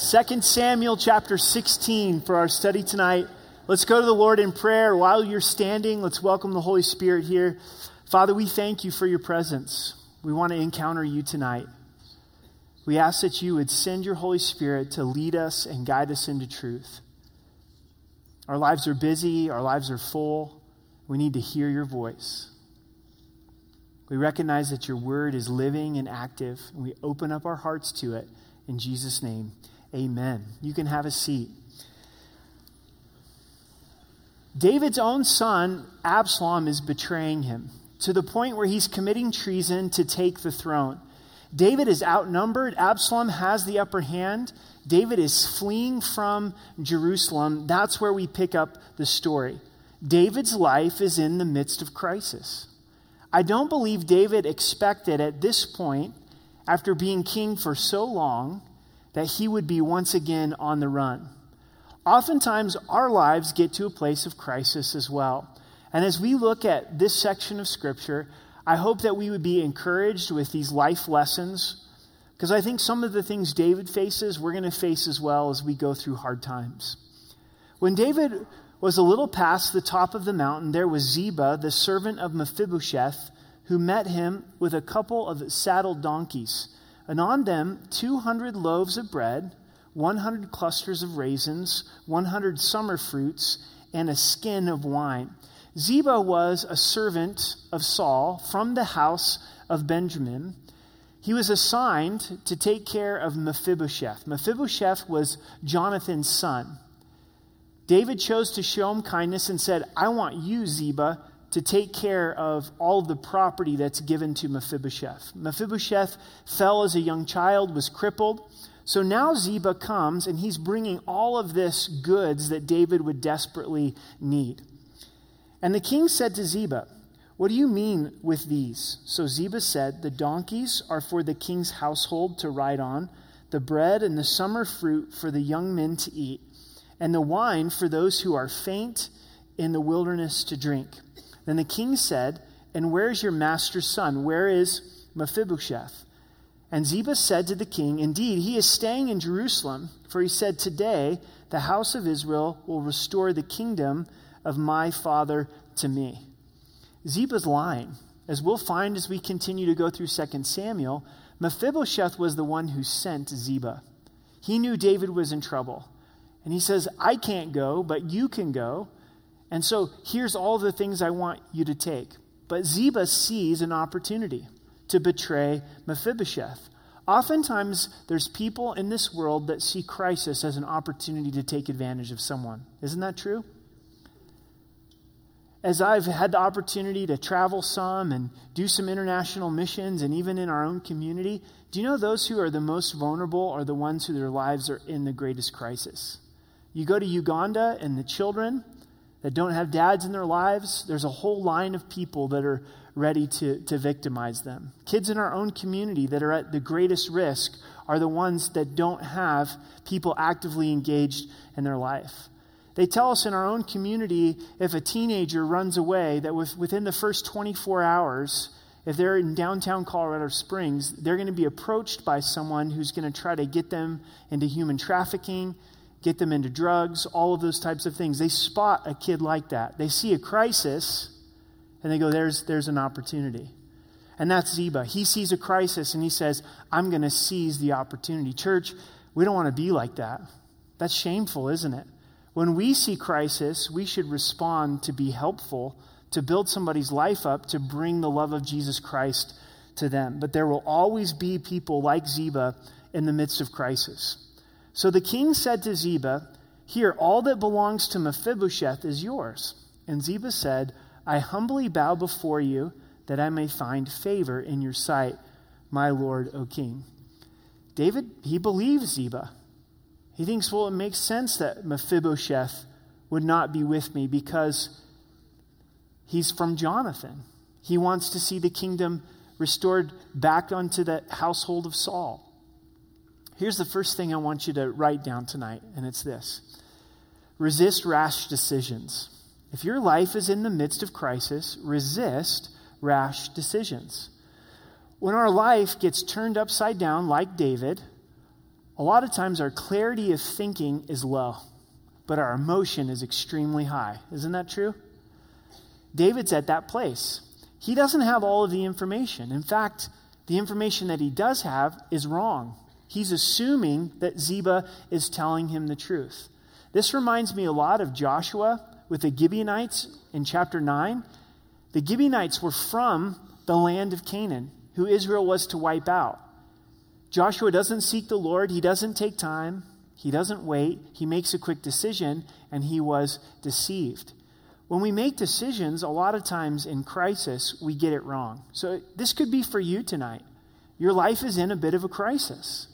2 Samuel chapter 16 for our study tonight. Let's go to the Lord in prayer. While you're standing, let's welcome the Holy Spirit here. Father, we thank you for your presence. We want to encounter you tonight. We ask that you would send your Holy Spirit to lead us and guide us into truth. Our lives are busy, our lives are full. We need to hear your voice. We recognize that your word is living and active, and we open up our hearts to it. In Jesus' name, amen. You can have a seat. David's own son, Absalom, is betraying him to the point where he's committing treason to take the throne. David is outnumbered. Absalom has the upper hand. David is fleeing from Jerusalem. That's where we pick up the story. David's life is in the midst of crisis. I don't believe David expected at this point, after being king for so long, that he would be once again on the run. Oftentimes, our lives get to a place of crisis as well. And as we look at this section of Scripture, I hope that we would be encouraged with these life lessons, because I think some of the things David faces, we're going to face as well as we go through hard times. When David was a little past the top of the mountain, there was Ziba, the servant of Mephibosheth, who met him with a couple of saddled donkeys, and on them 200 loaves of bread, 100 clusters of raisins, 100 summer fruits, and a skin of wine. Ziba was a servant of Saul from the house of Benjamin. He was assigned to take care of Mephibosheth. Mephibosheth was Jonathan's son. David chose to show him kindness and said, I want you, Ziba, to take care of all of the property that's given to Mephibosheth. Mephibosheth fell as a young child, was crippled. So now Ziba comes and he's bringing all of this goods that David would desperately need. And the king said to Ziba, What do you mean with these? So Ziba said, The donkeys are for the king's household to ride on, the bread and the summer fruit for the young men to eat and the wine for those who are faint in the wilderness to drink. Then the king said, And where is your master's son? Where is Mephibosheth? And Ziba said to the king, Indeed, he is staying in Jerusalem, for he said, Today the house of Israel will restore the kingdom of my father to me. Ziba's lying. As we'll find as we continue to go through 2 Samuel, Mephibosheth was the one who sent Ziba. He knew David was in trouble. And he says, I can't go, but you can go. And so here's all the things I want you to take. But Ziba sees an opportunity to betray Mephibosheth. Oftentimes, there's people in this world that see crisis as an opportunity to take advantage of someone. Isn't that true? As I've had the opportunity to travel some and do some international missions and even in our own community, do you know those who are the most vulnerable are the ones who their lives are in the greatest crisis? You go to Uganda, and the children that don't have dads in their lives, there's a whole line of people that are ready to, to victimize them. Kids in our own community that are at the greatest risk are the ones that don't have people actively engaged in their life. They tell us in our own community if a teenager runs away, that within the first 24 hours, if they're in downtown Colorado Springs, they're going to be approached by someone who's going to try to get them into human trafficking, get them into drugs, all of those types of things. They spot a kid like that. They see a crisis and they go, there's, there's an opportunity. And that's Ziba. He sees a crisis and he says, I'm going to seize the opportunity. Church, we don't want to be like that. That's shameful, isn't it? When we see crisis, we should respond to be helpful, to build somebody's life up, to bring the love of Jesus Christ to them. But there will always be people like Ziba in the midst of crisis. So the king said to Ziba, Here, all that belongs to Mephibosheth is yours. And Ziba said, I humbly bow before you that I may find favor in your sight, my lord, O king. David, he believes Ziba. He thinks, well, it makes sense that Mephibosheth would not be with me because he's from Jonathan. He wants to see the kingdom restored back unto the household of Saul. Here's the first thing I want you to write down tonight, and it's this resist rash decisions. If your life is in the midst of crisis, resist rash decisions. When our life gets turned upside down, like David, A lot of times our clarity of thinking is low, but our emotion is extremely high. Isn't that true? David's at that place. He doesn't have all of the information. In fact, the information that he does have is wrong. He's assuming that Ziba is telling him the truth. This reminds me a lot of Joshua with the Gibeonites in chapter 9. The Gibeonites were from the land of Canaan, who Israel was to wipe out. Joshua doesn't seek the Lord, he doesn't take time, he doesn't wait, he makes a quick decision, and he was deceived. When we make decisions, a lot of times in crisis, we get it wrong. So this could be for you tonight. Your life is in a bit of a crisis.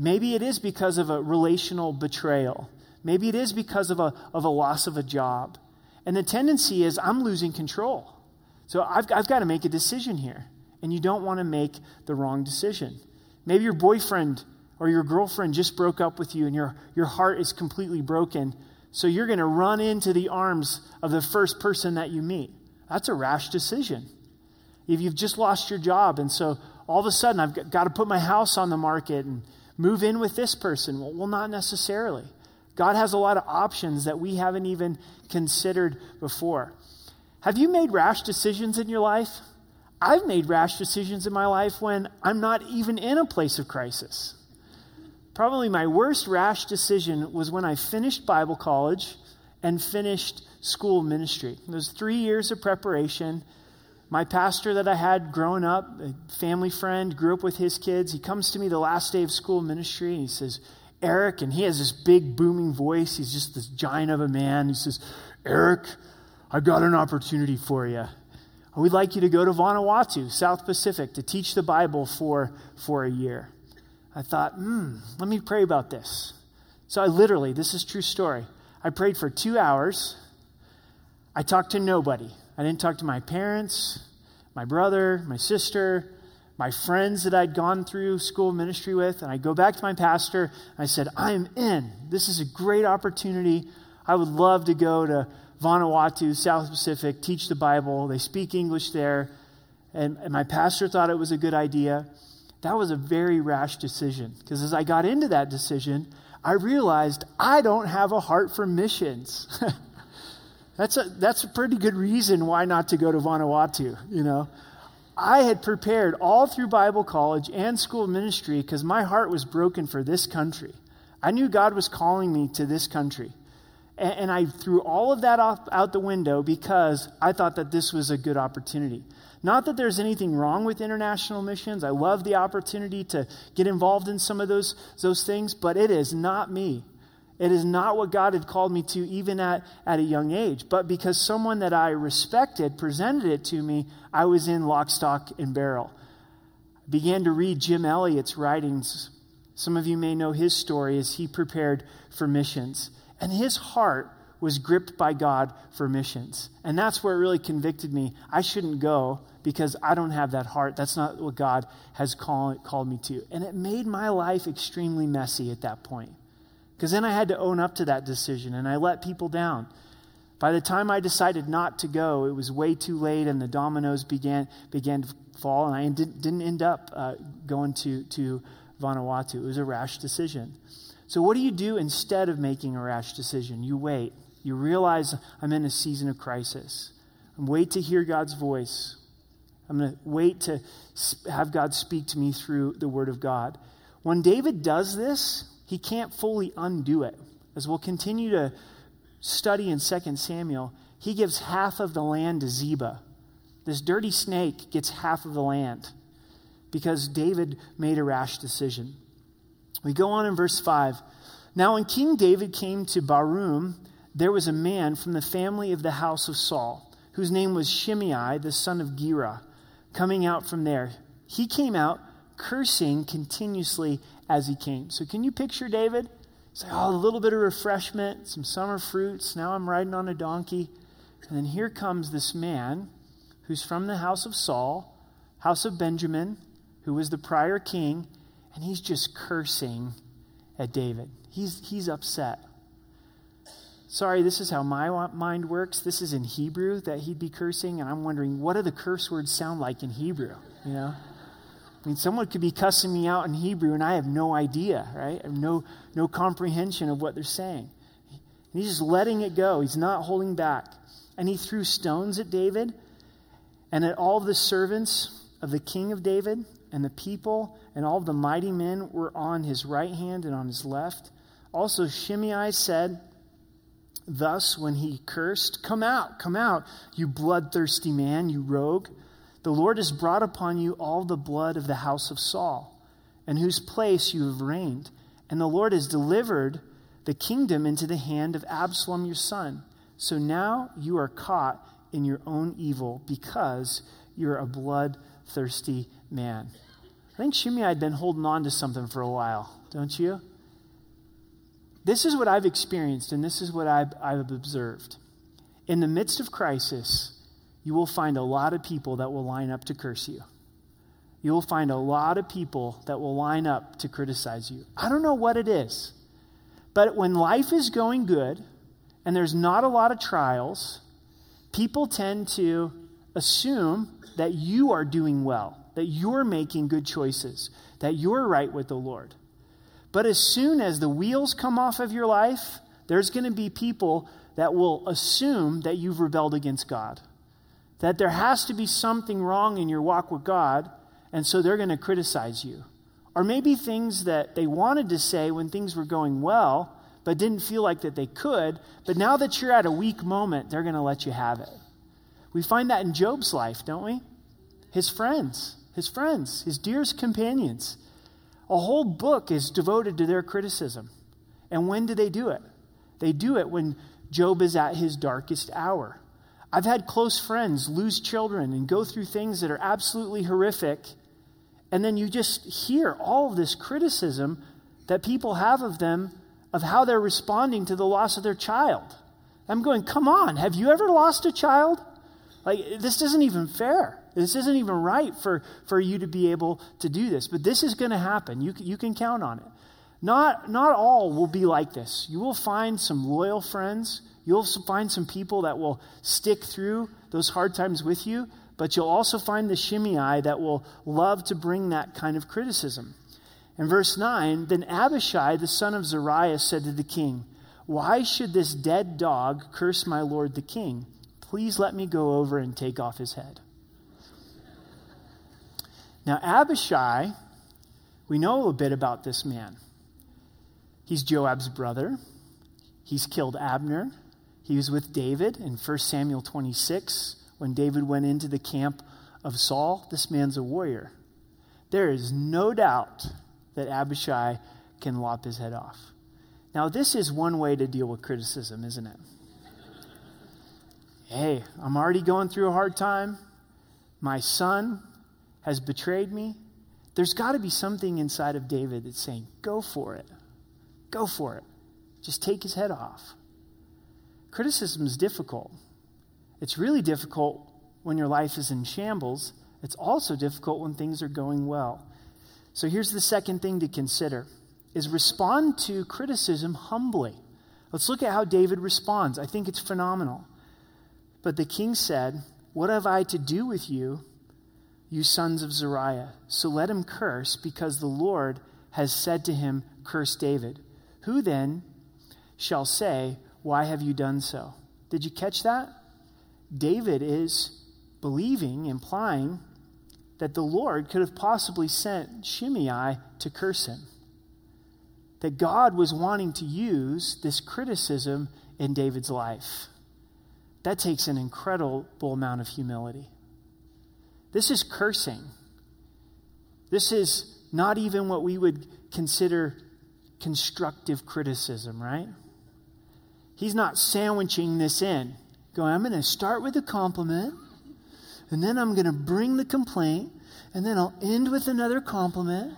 Maybe it is because of a relational betrayal. Maybe it is because of a, of a loss of a job. And the tendency is, I'm losing control. So I've, I've got to make a decision here. And you don't want to make the wrong decision. Maybe your boyfriend or your girlfriend just broke up with you and your, your heart is completely broken. So you're going to run into the arms of the first person that you meet. That's a rash decision. If you've just lost your job, and so all of a sudden I've got to put my house on the market and move in with this person. Well, well, not necessarily. God has a lot of options that we haven't even considered before. Have you made rash decisions in your life? I've made rash decisions in my life when I'm not even in a place of crisis. Probably my worst rash decision was when I finished Bible college and finished school ministry. Those three years of preparation. My pastor that I had growing up, a family friend, grew up with his kids. He comes to me the last day of school ministry and he says, Eric, and he has this big booming voice. He's just this giant of a man. He says, Eric, I've got an opportunity for you. We'd like you to go to Vanuatu, South Pacific, to teach the Bible for, for a year. I thought, hmm, let me pray about this. So I literally, this is true story. I prayed for two hours. I talked to nobody. I didn't talk to my parents, my brother, my sister, my friends that I'd gone through school ministry with. And I go back to my pastor. And I said, I'm in. This is a great opportunity. I would love to go to Vanuatu, South Pacific, teach the Bible. They speak English there. And, and my pastor thought it was a good idea. That was a very rash decision because as I got into that decision, I realized I don't have a heart for missions. that's, a, that's a pretty good reason why not to go to Vanuatu, you know. I had prepared all through Bible college and school ministry because my heart was broken for this country. I knew God was calling me to this country. And, and I threw all of that off, out the window because I thought that this was a good opportunity. Not that there's anything wrong with international missions. I love the opportunity to get involved in some of those, those things, but it is not me. It is not what God had called me to, even at, at a young age. But because someone that I respected presented it to me, I was in lock, stock, and barrel. I began to read Jim Elliot's writings. Some of you may know his story as he prepared for missions. And his heart was gripped by God for missions. And that's where it really convicted me. I shouldn't go because I don't have that heart. That's not what God has call, called me to. And it made my life extremely messy at that point. Because then I had to own up to that decision and I let people down. By the time I decided not to go, it was way too late and the dominoes began, began to fall. And I didn't, didn't end up uh, going to, to Vanuatu. It was a rash decision. So, what do you do instead of making a rash decision? You wait. You realize I'm in a season of crisis. I'm wait to hear God's voice. I'm going to wait to have God speak to me through the Word of God. When David does this, he can't fully undo it. As we'll continue to study in 2 Samuel, he gives half of the land to Ziba. This dirty snake gets half of the land because David made a rash decision. We go on in verse 5. Now, when King David came to Bahurim, there was a man from the family of the house of Saul, whose name was Shimei, the son of Gera, coming out from there. He came out cursing continuously as he came. So, can you picture David? Say, oh, a little bit of refreshment, some summer fruits. Now I'm riding on a donkey. And then here comes this man who's from the house of Saul, house of Benjamin, who was the prior king, and he's just cursing at David. He's, he's upset. Sorry, this is how my mind works. This is in Hebrew that he'd be cursing, and I'm wondering, what do the curse words sound like in Hebrew? You know? I mean, someone could be cussing me out in Hebrew and I have no idea, right? I have no, no comprehension of what they're saying. And he's just letting it go. He's not holding back. And he threw stones at David and at all the servants of the king of David and the people and all the mighty men were on his right hand and on his left. Also, Shimei said, Thus, when he cursed, Come out, come out, you bloodthirsty man, you rogue. The Lord has brought upon you all the blood of the house of Saul, in whose place you have reigned. And the Lord has delivered the kingdom into the hand of Absalom your son. So now you are caught in your own evil because you're a bloodthirsty man. I think Shimei had been holding on to something for a while, don't you? This is what I've experienced, and this is what I've, I've observed. In the midst of crisis, you will find a lot of people that will line up to curse you. You will find a lot of people that will line up to criticize you. I don't know what it is, but when life is going good and there's not a lot of trials, people tend to assume that you are doing well that you're making good choices, that you're right with the Lord. But as soon as the wheels come off of your life, there's going to be people that will assume that you've rebelled against God, that there has to be something wrong in your walk with God, and so they're going to criticize you. Or maybe things that they wanted to say when things were going well, but didn't feel like that they could, but now that you're at a weak moment, they're going to let you have it. We find that in Job's life, don't we? His friends his friends, his dearest companions. A whole book is devoted to their criticism. And when do they do it? They do it when Job is at his darkest hour. I've had close friends lose children and go through things that are absolutely horrific. And then you just hear all of this criticism that people have of them of how they're responding to the loss of their child. I'm going, come on, have you ever lost a child? Like, this isn't even fair. This isn't even right for, for you to be able to do this. But this is going to happen. You, you can count on it. Not, not all will be like this. You will find some loyal friends. You'll find some people that will stick through those hard times with you. But you'll also find the Shimei that will love to bring that kind of criticism. In verse 9, then Abishai, the son of Zeruiah, said to the king, Why should this dead dog curse my lord the king? Please let me go over and take off his head. Now, Abishai, we know a bit about this man. He's Joab's brother. He's killed Abner. He was with David in 1 Samuel 26 when David went into the camp of Saul. This man's a warrior. There is no doubt that Abishai can lop his head off. Now, this is one way to deal with criticism, isn't it? hey, I'm already going through a hard time. My son has betrayed me. There's got to be something inside of David that's saying, go for it. Go for it. Just take his head off. Criticism is difficult. It's really difficult when your life is in shambles. It's also difficult when things are going well. So here's the second thing to consider is respond to criticism humbly. Let's look at how David responds. I think it's phenomenal. But the king said, What have I to do with you, you sons of Zeruiah? So let him curse, because the Lord has said to him, Curse David. Who then shall say, Why have you done so? Did you catch that? David is believing, implying that the Lord could have possibly sent Shimei to curse him. That God was wanting to use this criticism in David's life. That takes an incredible amount of humility. This is cursing. This is not even what we would consider constructive criticism, right? He's not sandwiching this in, going, I'm going to start with a compliment, and then I'm going to bring the complaint, and then I'll end with another compliment,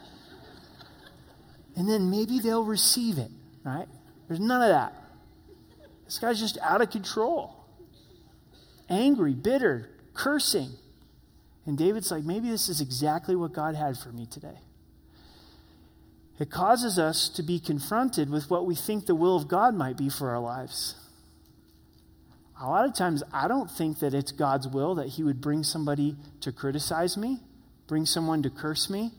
and then maybe they'll receive it, right? There's none of that. This guy's just out of control angry, bitter, cursing. And David's like, maybe this is exactly what God had for me today. It causes us to be confronted with what we think the will of God might be for our lives. A lot of times, I don't think that it's God's will that He would bring somebody to criticize me, bring someone to curse me.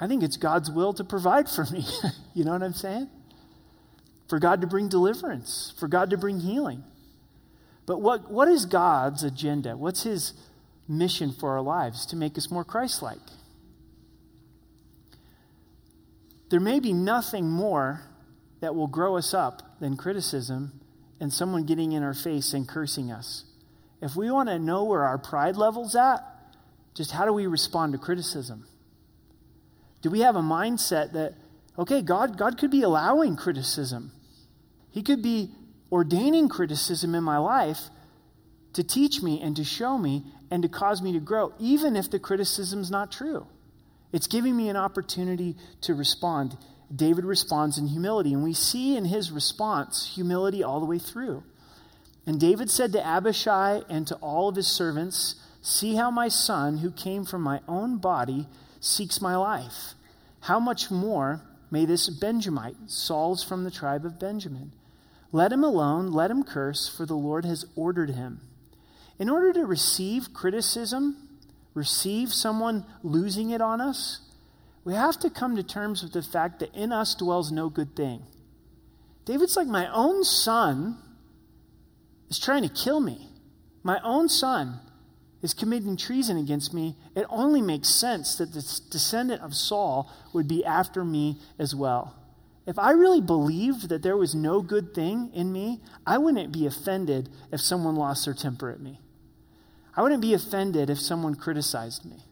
I think it's God's will to provide for me. you know what I'm saying? For God to bring deliverance, for God to bring healing. But what, what is God's agenda? What's his mission for our lives? To make us more Christ like. There may be nothing more that will grow us up than criticism and someone getting in our face and cursing us. If we want to know where our pride level's at, just how do we respond to criticism? Do we have a mindset that, okay, God, God could be allowing criticism? He could be ordaining criticism in my life to teach me and to show me and to cause me to grow, even if the criticism's not true. It's giving me an opportunity to respond. David responds in humility, and we see in his response humility all the way through. And David said to Abishai and to all of his servants, See how my son, who came from my own body, seeks my life. How much more may this Benjamite, Saul's from the tribe of Benjamin? Let him alone, let him curse, for the Lord has ordered him. In order to receive criticism, receive someone losing it on us, we have to come to terms with the fact that in us dwells no good thing. David's like, my own son is trying to kill me. My own son is committing treason against me. It only makes sense that the descendant of Saul would be after me as well. If I really believed that there was no good thing in me, I wouldn't be offended if someone lost their temper at me. I wouldn't be offended if someone criticized me.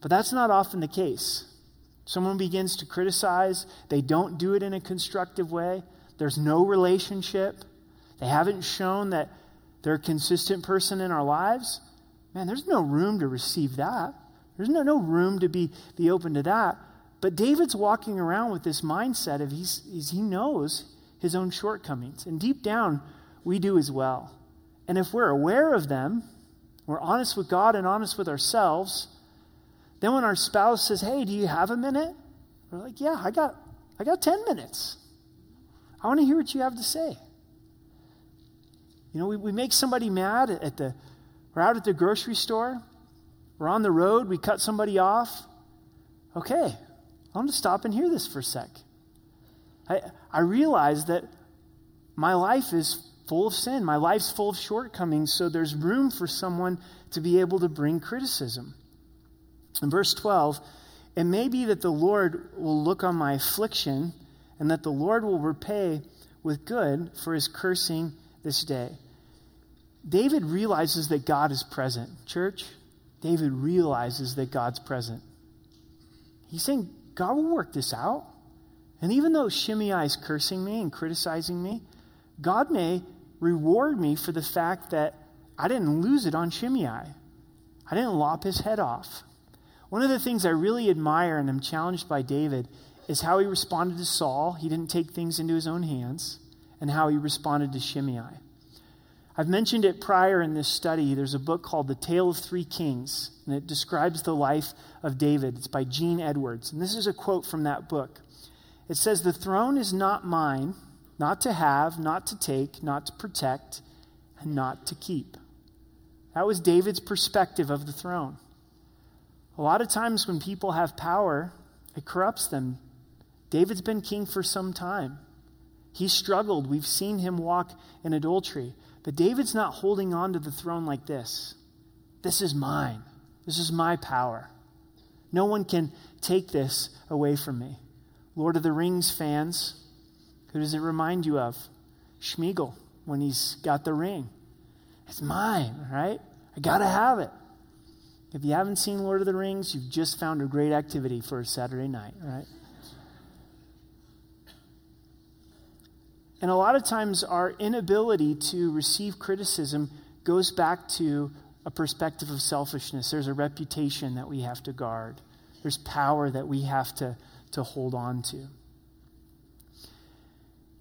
But that's not often the case. Someone begins to criticize, they don't do it in a constructive way, there's no relationship, they haven't shown that they're a consistent person in our lives. Man, there's no room to receive that. There's no, no room to be, be open to that. But David's walking around with this mindset of he's, he's, he knows his own shortcomings. And deep down, we do as well. And if we're aware of them, we're honest with God and honest with ourselves, then when our spouse says, Hey, do you have a minute? We're like, Yeah, I got, I got 10 minutes. I want to hear what you have to say. You know, we, we make somebody mad at the, we're out at the grocery store, we're on the road, we cut somebody off. Okay, I want to stop and hear this for a sec. I, I realize that my life is full of sin. My life's full of shortcomings, so there's room for someone to be able to bring criticism. In verse 12, it may be that the Lord will look on my affliction and that the Lord will repay with good for his cursing this day. David realizes that God is present. Church, David realizes that God's present. He's saying, God will work this out. And even though Shimei is cursing me and criticizing me, God may reward me for the fact that I didn't lose it on Shimei. I didn't lop his head off. One of the things I really admire and I'm challenged by David is how he responded to Saul. He didn't take things into his own hands, and how he responded to Shimei. I've mentioned it prior in this study. There's a book called The Tale of Three Kings, and it describes the life of David. It's by Gene Edwards. And this is a quote from that book. It says, The throne is not mine, not to have, not to take, not to protect, and not to keep. That was David's perspective of the throne. A lot of times when people have power, it corrupts them. David's been king for some time. He struggled. We've seen him walk in adultery. But David's not holding on to the throne like this. This is mine. This is my power. No one can take this away from me. Lord of the Rings fans, who does it remind you of? Smeagol when he's got the ring. It's mine, right? I got to have it. If you haven't seen Lord of the Rings, you've just found a great activity for a Saturday night, right? And a lot of times, our inability to receive criticism goes back to a perspective of selfishness. There's a reputation that we have to guard, there's power that we have to, to hold on to.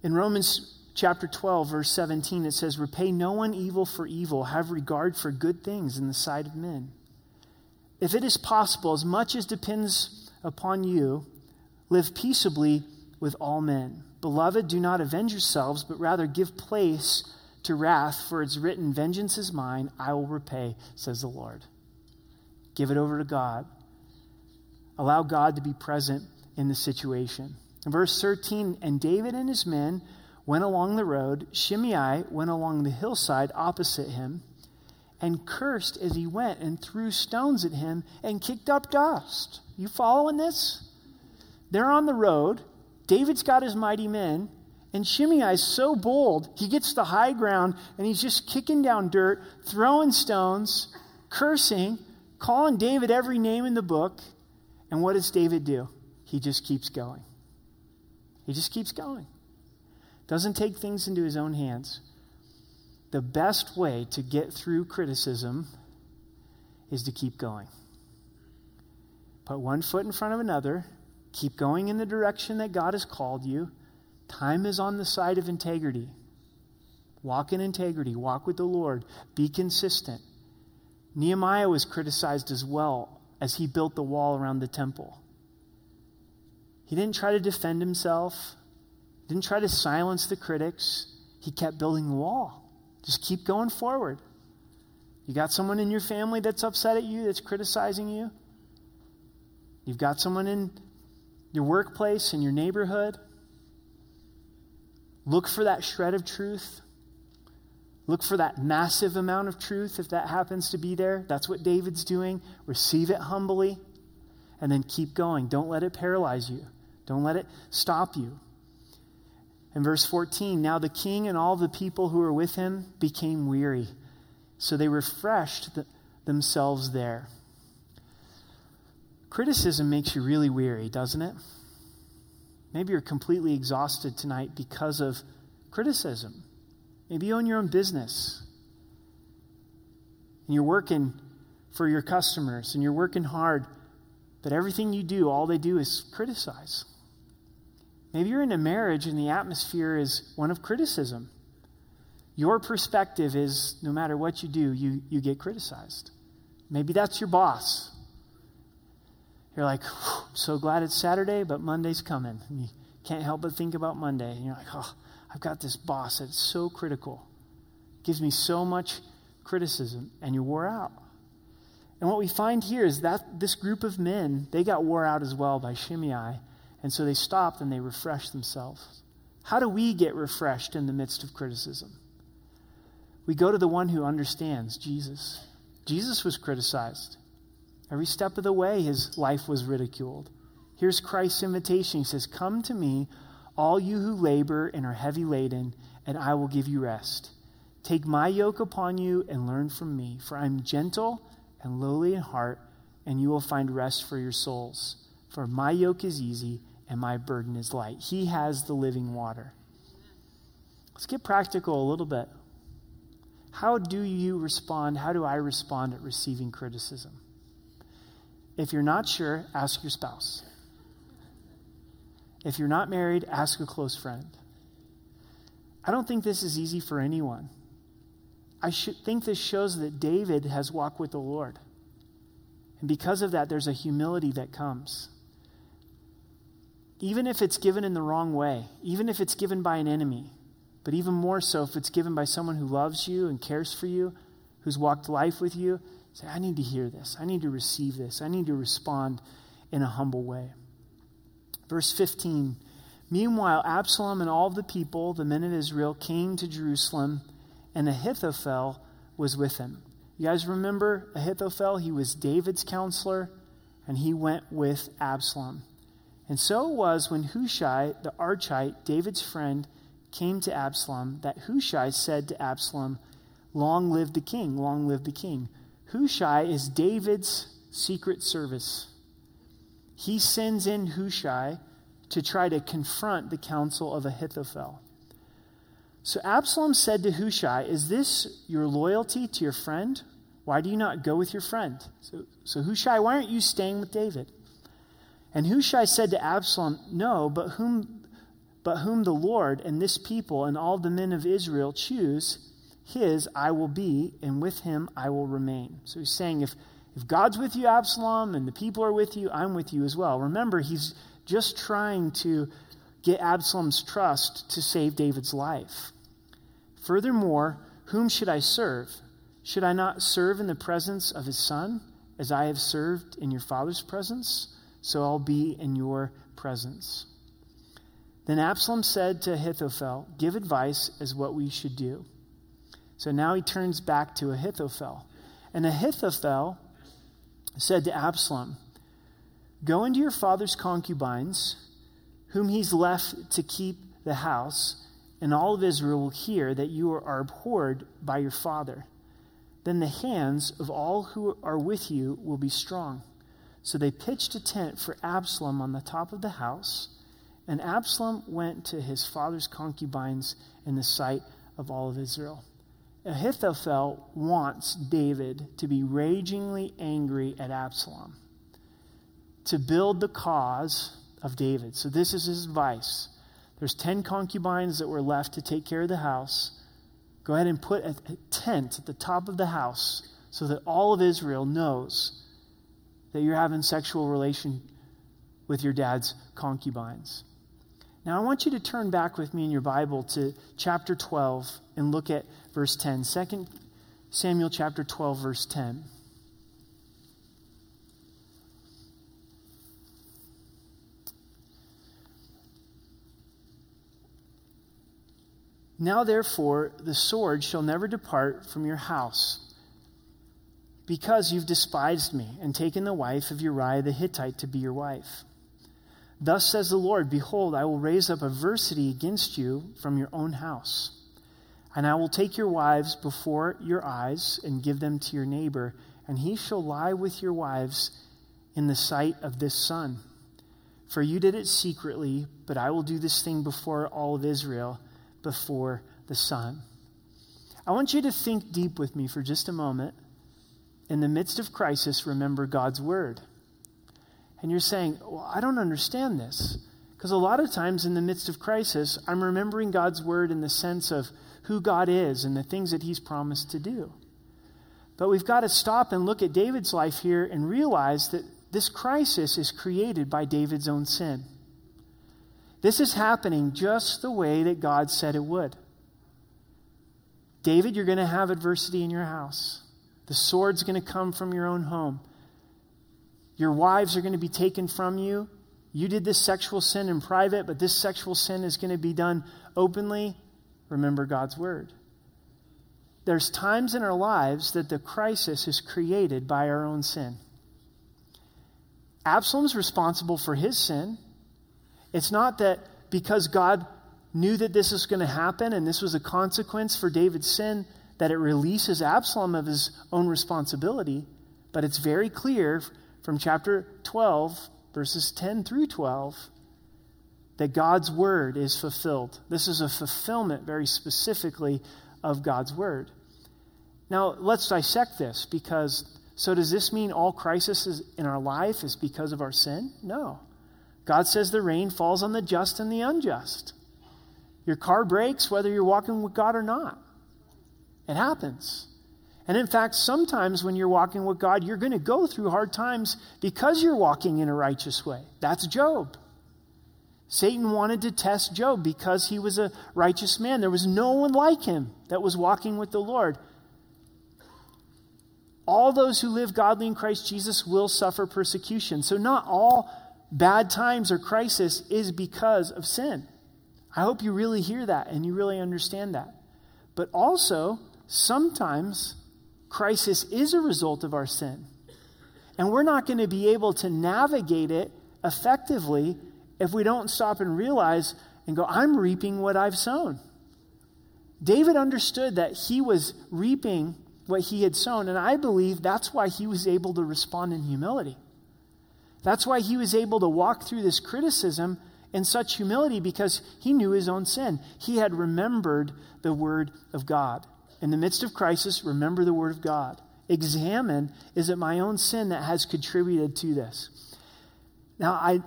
In Romans chapter 12, verse 17, it says, Repay no one evil for evil, have regard for good things in the sight of men. If it is possible, as much as depends upon you, live peaceably with all men. Beloved, do not avenge yourselves, but rather give place to wrath, for it's written, Vengeance is mine, I will repay, says the Lord. Give it over to God. Allow God to be present in the situation. Verse 13, and David and his men went along the road. Shimei went along the hillside opposite him and cursed as he went and threw stones at him and kicked up dust. You following this? They're on the road. David's got his mighty men. And Shimei is so bold, he gets the high ground and he's just kicking down dirt, throwing stones, cursing, calling David every name in the book. And what does David do? He just keeps going. He just keeps going. Doesn't take things into his own hands. The best way to get through criticism is to keep going. Put one foot in front of another, keep going in the direction that God has called you. Time is on the side of integrity. Walk in integrity, walk with the Lord, be consistent. Nehemiah was criticized as well as he built the wall around the temple. He didn't try to defend himself, didn't try to silence the critics. He kept building the wall. Just keep going forward. You got someone in your family that's upset at you, that's criticizing you? You've got someone in your workplace, in your neighborhood? Look for that shred of truth. Look for that massive amount of truth if that happens to be there. That's what David's doing. Receive it humbly and then keep going. Don't let it paralyze you, don't let it stop you. In verse 14, now the king and all the people who were with him became weary, so they refreshed the, themselves there. Criticism makes you really weary, doesn't it? Maybe you're completely exhausted tonight because of criticism. Maybe you own your own business. And you're working for your customers and you're working hard, but everything you do, all they do is criticize. Maybe you're in a marriage and the atmosphere is one of criticism. Your perspective is no matter what you do, you, you get criticized. Maybe that's your boss. You're like, so glad it's Saturday, but Monday's coming. And you can't help but think about Monday. And you're like, oh, I've got this boss that's so critical, gives me so much criticism, and you're wore out. And what we find here is that this group of men, they got wore out as well by Shimei, and so they stopped and they refreshed themselves. How do we get refreshed in the midst of criticism? We go to the one who understands, Jesus. Jesus was criticized. Every step of the way, his life was ridiculed. Here's Christ's invitation. He says, Come to me, all you who labor and are heavy laden, and I will give you rest. Take my yoke upon you and learn from me, for I am gentle and lowly in heart, and you will find rest for your souls. For my yoke is easy and my burden is light. He has the living water. Let's get practical a little bit. How do you respond? How do I respond at receiving criticism? If you're not sure, ask your spouse. If you're not married, ask a close friend. I don't think this is easy for anyone. I think this shows that David has walked with the Lord. And because of that, there's a humility that comes. Even if it's given in the wrong way, even if it's given by an enemy, but even more so if it's given by someone who loves you and cares for you, who's walked life with you, say, I need to hear this. I need to receive this. I need to respond in a humble way. Verse 15 Meanwhile, Absalom and all the people, the men of Israel, came to Jerusalem, and Ahithophel was with him. You guys remember Ahithophel? He was David's counselor, and he went with Absalom. And so it was when Hushai, the Archite, David's friend, came to Absalom, that Hushai said to Absalom, Long live the king, long live the king. Hushai is David's secret service he sends in Hushai to try to confront the counsel of Ahithophel. So Absalom said to Hushai, Is this your loyalty to your friend? Why do you not go with your friend? So, so Hushai, why aren't you staying with David? And Hushai said to Absalom, No, but whom, but whom the Lord and this people and all the men of Israel choose, his I will be, and with him I will remain. So he's saying, if if God's with you, Absalom, and the people are with you, I'm with you as well. Remember, he's just trying to get Absalom's trust to save David's life. Furthermore, whom should I serve? Should I not serve in the presence of his son, as I have served in your father's presence? So I'll be in your presence. Then Absalom said to Ahithophel, Give advice as what we should do. So now he turns back to Ahithophel. And Ahithophel said to Absalom, Go into your father's concubines, whom he's left to keep the house, and all of Israel will hear that you are abhorred by your father. Then the hands of all who are with you will be strong. So they pitched a tent for Absalom on the top of the house, and Absalom went to his father's concubines in the sight of all of Israel. Ahithophel wants David to be ragingly angry at Absalom, to build the cause of David. So this is his advice. There's 10 concubines that were left to take care of the house. Go ahead and put a, a tent at the top of the house so that all of Israel knows that you're having sexual relation with your dad's concubines. Now, I want you to turn back with me in your Bible to chapter 12 and look at verse 10. 2 Samuel chapter 12, verse 10. Now, therefore, the sword shall never depart from your house, because you've despised me and taken the wife of Uriah the Hittite to be your wife. Thus says the Lord Behold, I will raise up adversity against you from your own house, and I will take your wives before your eyes and give them to your neighbor, and he shall lie with your wives in the sight of this sun. For you did it secretly, but I will do this thing before all of Israel before the sun. I want you to think deep with me for just a moment. In the midst of crisis, remember God's word. And you're saying, Well, I don't understand this. Because a lot of times in the midst of crisis, I'm remembering God's word in the sense of who God is and the things that he's promised to do. But we've got to stop and look at David's life here and realize that this crisis is created by David's own sin. This is happening just the way that God said it would. David, you're going to have adversity in your house. The sword's going to come from your own home. Your wives are going to be taken from you. You did this sexual sin in private, but this sexual sin is going to be done openly. Remember God's word. There's times in our lives that the crisis is created by our own sin. Absalom's responsible for his sin. It's not that because God knew that this was going to happen and this was a consequence for David's sin, that it releases Absalom of his own responsibility. But it's very clear from chapter 12, verses 10 through 12, that God's word is fulfilled. This is a fulfillment, very specifically, of God's word. Now, let's dissect this because so does this mean all crisis in our life is because of our sin? No. God says the rain falls on the just and the unjust. Your car breaks whether you're walking with God or not. It happens. And in fact, sometimes when you're walking with God, you're going to go through hard times because you're walking in a righteous way. That's Job. Satan wanted to test Job because he was a righteous man. There was no one like him that was walking with the Lord. All those who live godly in Christ Jesus will suffer persecution. So, not all bad times or crisis is because of sin. I hope you really hear that and you really understand that. But also, sometimes crisis is a result of our sin. And we're not going to be able to navigate it effectively if we don't stop and realize and go, I'm reaping what I've sown. David understood that he was reaping what he had sown, and I believe that's why he was able to respond in humility. That's why he was able to walk through this criticism in such humility because he knew his own sin. He had remembered the word of God. In the midst of crisis, remember the word of God. Examine is it my own sin that has contributed to this? Now, I,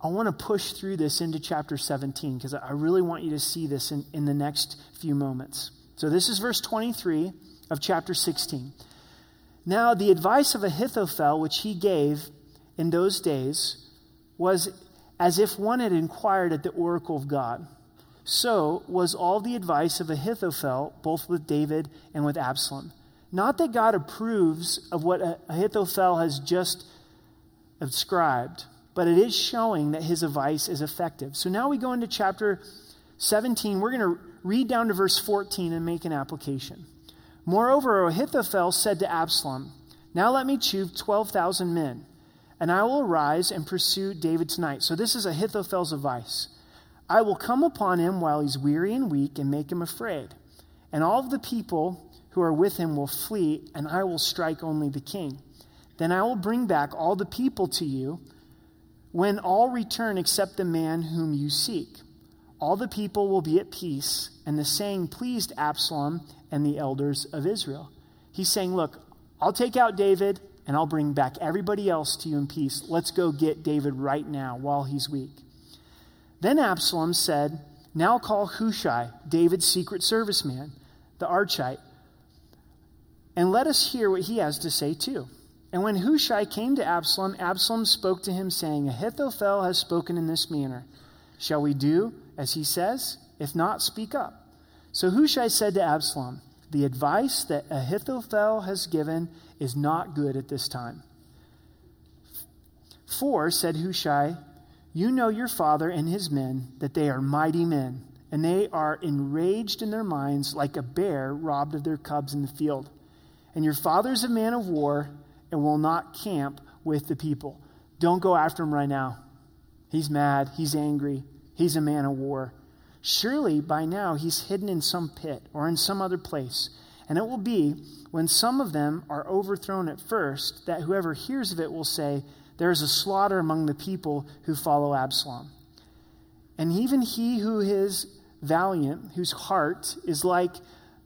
I want to push through this into chapter 17 because I really want you to see this in, in the next few moments. So, this is verse 23 of chapter 16. Now, the advice of Ahithophel, which he gave in those days was as if one had inquired at the oracle of God. So was all the advice of Ahithophel, both with David and with Absalom. Not that God approves of what Ahithophel has just ascribed, but it is showing that his advice is effective. So now we go into chapter 17. We're going to read down to verse 14 and make an application. Moreover, Ahithophel said to Absalom, Now let me choose 12,000 men, and I will arise and pursue David tonight. So this is Ahithophel's advice. I will come upon him while he's weary and weak and make him afraid. And all of the people who are with him will flee, and I will strike only the king. Then I will bring back all the people to you when all return except the man whom you seek. All the people will be at peace, and the saying pleased Absalom and the elders of Israel. He's saying, Look, I'll take out David, and I'll bring back everybody else to you in peace. Let's go get David right now while he's weak. Then Absalom said, Now call Hushai, David's secret service man, the Archite, and let us hear what he has to say too. And when Hushai came to Absalom, Absalom spoke to him, saying, Ahithophel has spoken in this manner. Shall we do as he says? If not, speak up. So Hushai said to Absalom, The advice that Ahithophel has given is not good at this time. For, said Hushai, you know your father and his men, that they are mighty men, and they are enraged in their minds like a bear robbed of their cubs in the field. And your father is a man of war and will not camp with the people. Don't go after him right now. He's mad. He's angry. He's a man of war. Surely by now he's hidden in some pit or in some other place. And it will be when some of them are overthrown at first that whoever hears of it will say, There is a slaughter among the people who follow Absalom. And even he who is valiant, whose heart is like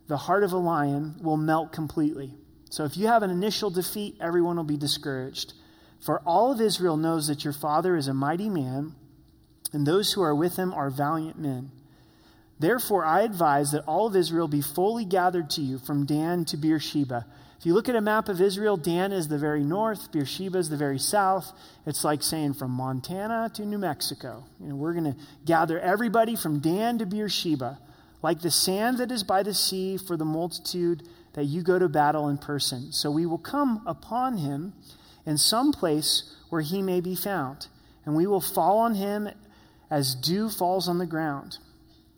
the heart of a lion, will melt completely. So if you have an initial defeat, everyone will be discouraged. For all of Israel knows that your father is a mighty man, and those who are with him are valiant men. Therefore, I advise that all of Israel be fully gathered to you from Dan to Beersheba. If you look at a map of Israel, Dan is the very north, Beersheba is the very south. It's like saying from Montana to New Mexico. You know, we're going to gather everybody from Dan to Beersheba, like the sand that is by the sea for the multitude that you go to battle in person. So we will come upon him in some place where he may be found, and we will fall on him as dew falls on the ground.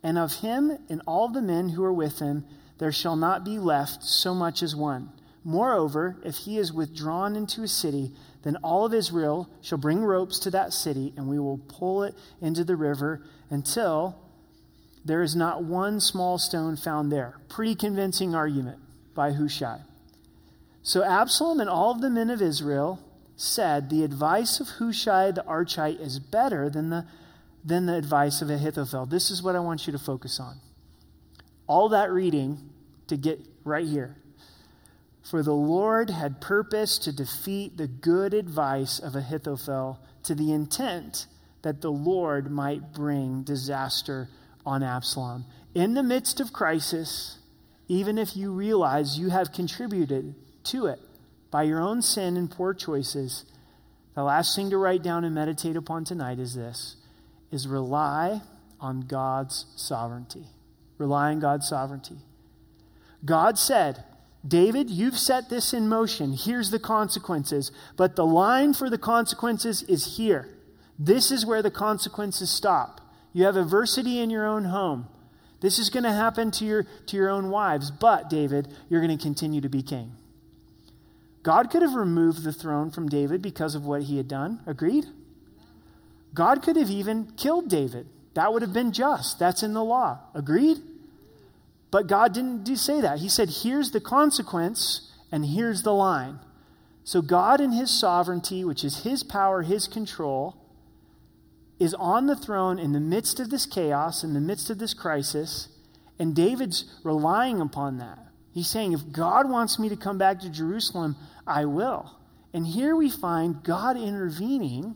And of him and all the men who are with him, there shall not be left so much as one. Moreover, if he is withdrawn into a city, then all of Israel shall bring ropes to that city, and we will pull it into the river until there is not one small stone found there. Pretty convincing argument by Hushai. So Absalom and all of the men of Israel said, The advice of Hushai the Archite is better than the, than the advice of Ahithophel. This is what I want you to focus on. All that reading to get right here. For the Lord had purposed to defeat the good advice of Ahithophel to the intent that the Lord might bring disaster on Absalom. In the midst of crisis, even if you realize you have contributed to it by your own sin and poor choices, the last thing to write down and meditate upon tonight is this is rely on God's sovereignty. Rely on God's sovereignty. God said, David, you've set this in motion. Here's the consequences. But the line for the consequences is here. This is where the consequences stop. You have adversity in your own home. This is going to happen to your, to your own wives, but, David, you're going to continue to be king. God could have removed the throne from David because of what he had done. Agreed? God could have even killed David. That would have been just. That's in the law. Agreed? But God didn't do say that. He said, here's the consequence and here's the line. So God in his sovereignty, which is his power, his control, is on the throne in the midst of this chaos, in the midst of this crisis, and David's relying upon that. He's saying, if God wants me to come back to Jerusalem, I will. And here we find God intervening,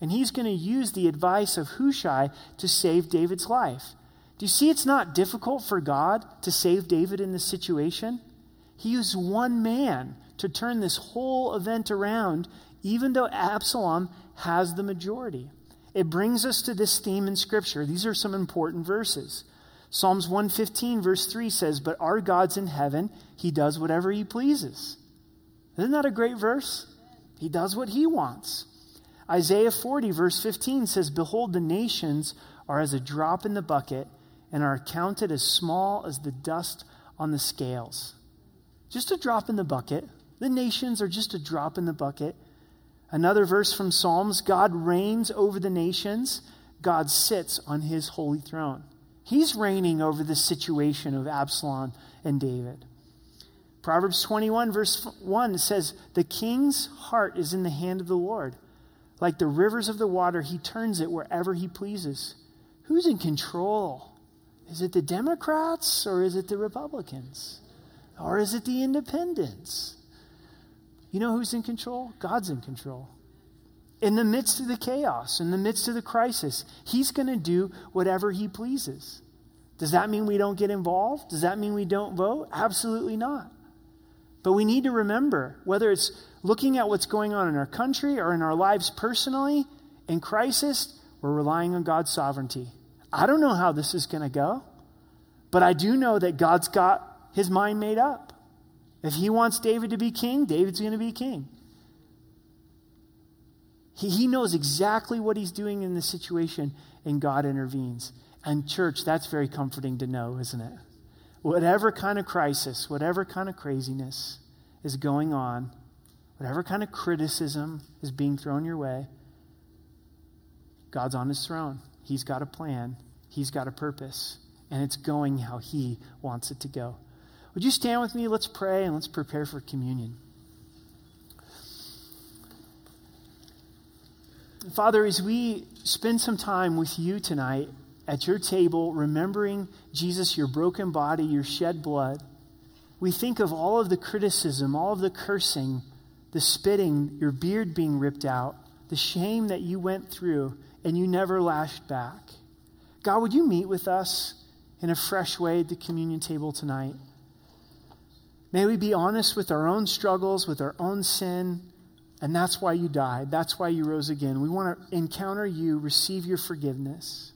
and he's going to use the advice of Hushai to save David's life. Do you see it's not difficult for God to save David in this situation? He used one man to turn this whole event around, even though Absalom has the majority. It brings us to this theme in Scripture. These are some important verses. Psalms 115, verse 3 says, But our God's in heaven, he does whatever he pleases. Isn't that a great verse? He does what he wants. Isaiah 40, verse 15 says, Behold, the nations are as a drop in the bucket and are counted as small as the dust on the scales. Just a drop in the bucket. The nations are just a drop in the bucket. Another verse from Psalms God reigns over the nations, God sits on his holy throne. He's reigning over the situation of Absalom and David. Proverbs 21, verse 1 says, The king's heart is in the hand of the Lord. Like the rivers of the water, he turns it wherever he pleases. Who's in control? Is it the Democrats or is it the Republicans? Or is it the independents? You know who's in control? God's in control. In the midst of the chaos, in the midst of the crisis, he's going to do whatever he pleases. Does that mean we don't get involved? Does that mean we don't vote? Absolutely not. But we need to remember whether it's looking at what's going on in our country or in our lives personally, in crisis, we're relying on God's sovereignty. I don't know how this is going to go, but I do know that God's got his mind made up. If he wants David to be king, David's going to be king. He, he knows exactly what he's doing in the situation, and God intervenes. And, church, that's very comforting to know, isn't it? Whatever kind of crisis, whatever kind of craziness is going on, whatever kind of criticism is being thrown your way, God's on his throne. He's got a plan, he's got a purpose, and it's going how he wants it to go. Would you stand with me? Let's pray and let's prepare for communion. Father, as we spend some time with you tonight at your table, remembering Jesus, your broken body, your shed blood, we think of all of the criticism, all of the cursing, the spitting, your beard being ripped out, the shame that you went through, and you never lashed back. God, would you meet with us in a fresh way at the communion table tonight? May we be honest with our own struggles, with our own sin, and that's why you died. That's why you rose again. We want to encounter you, receive your forgiveness.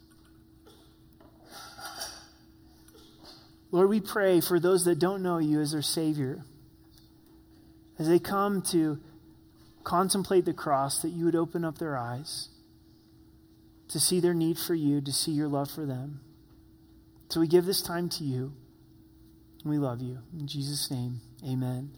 Lord, we pray for those that don't know you as their Savior. As they come to contemplate the cross, that you would open up their eyes to see their need for you, to see your love for them. So we give this time to you. We love you. In Jesus' name, amen.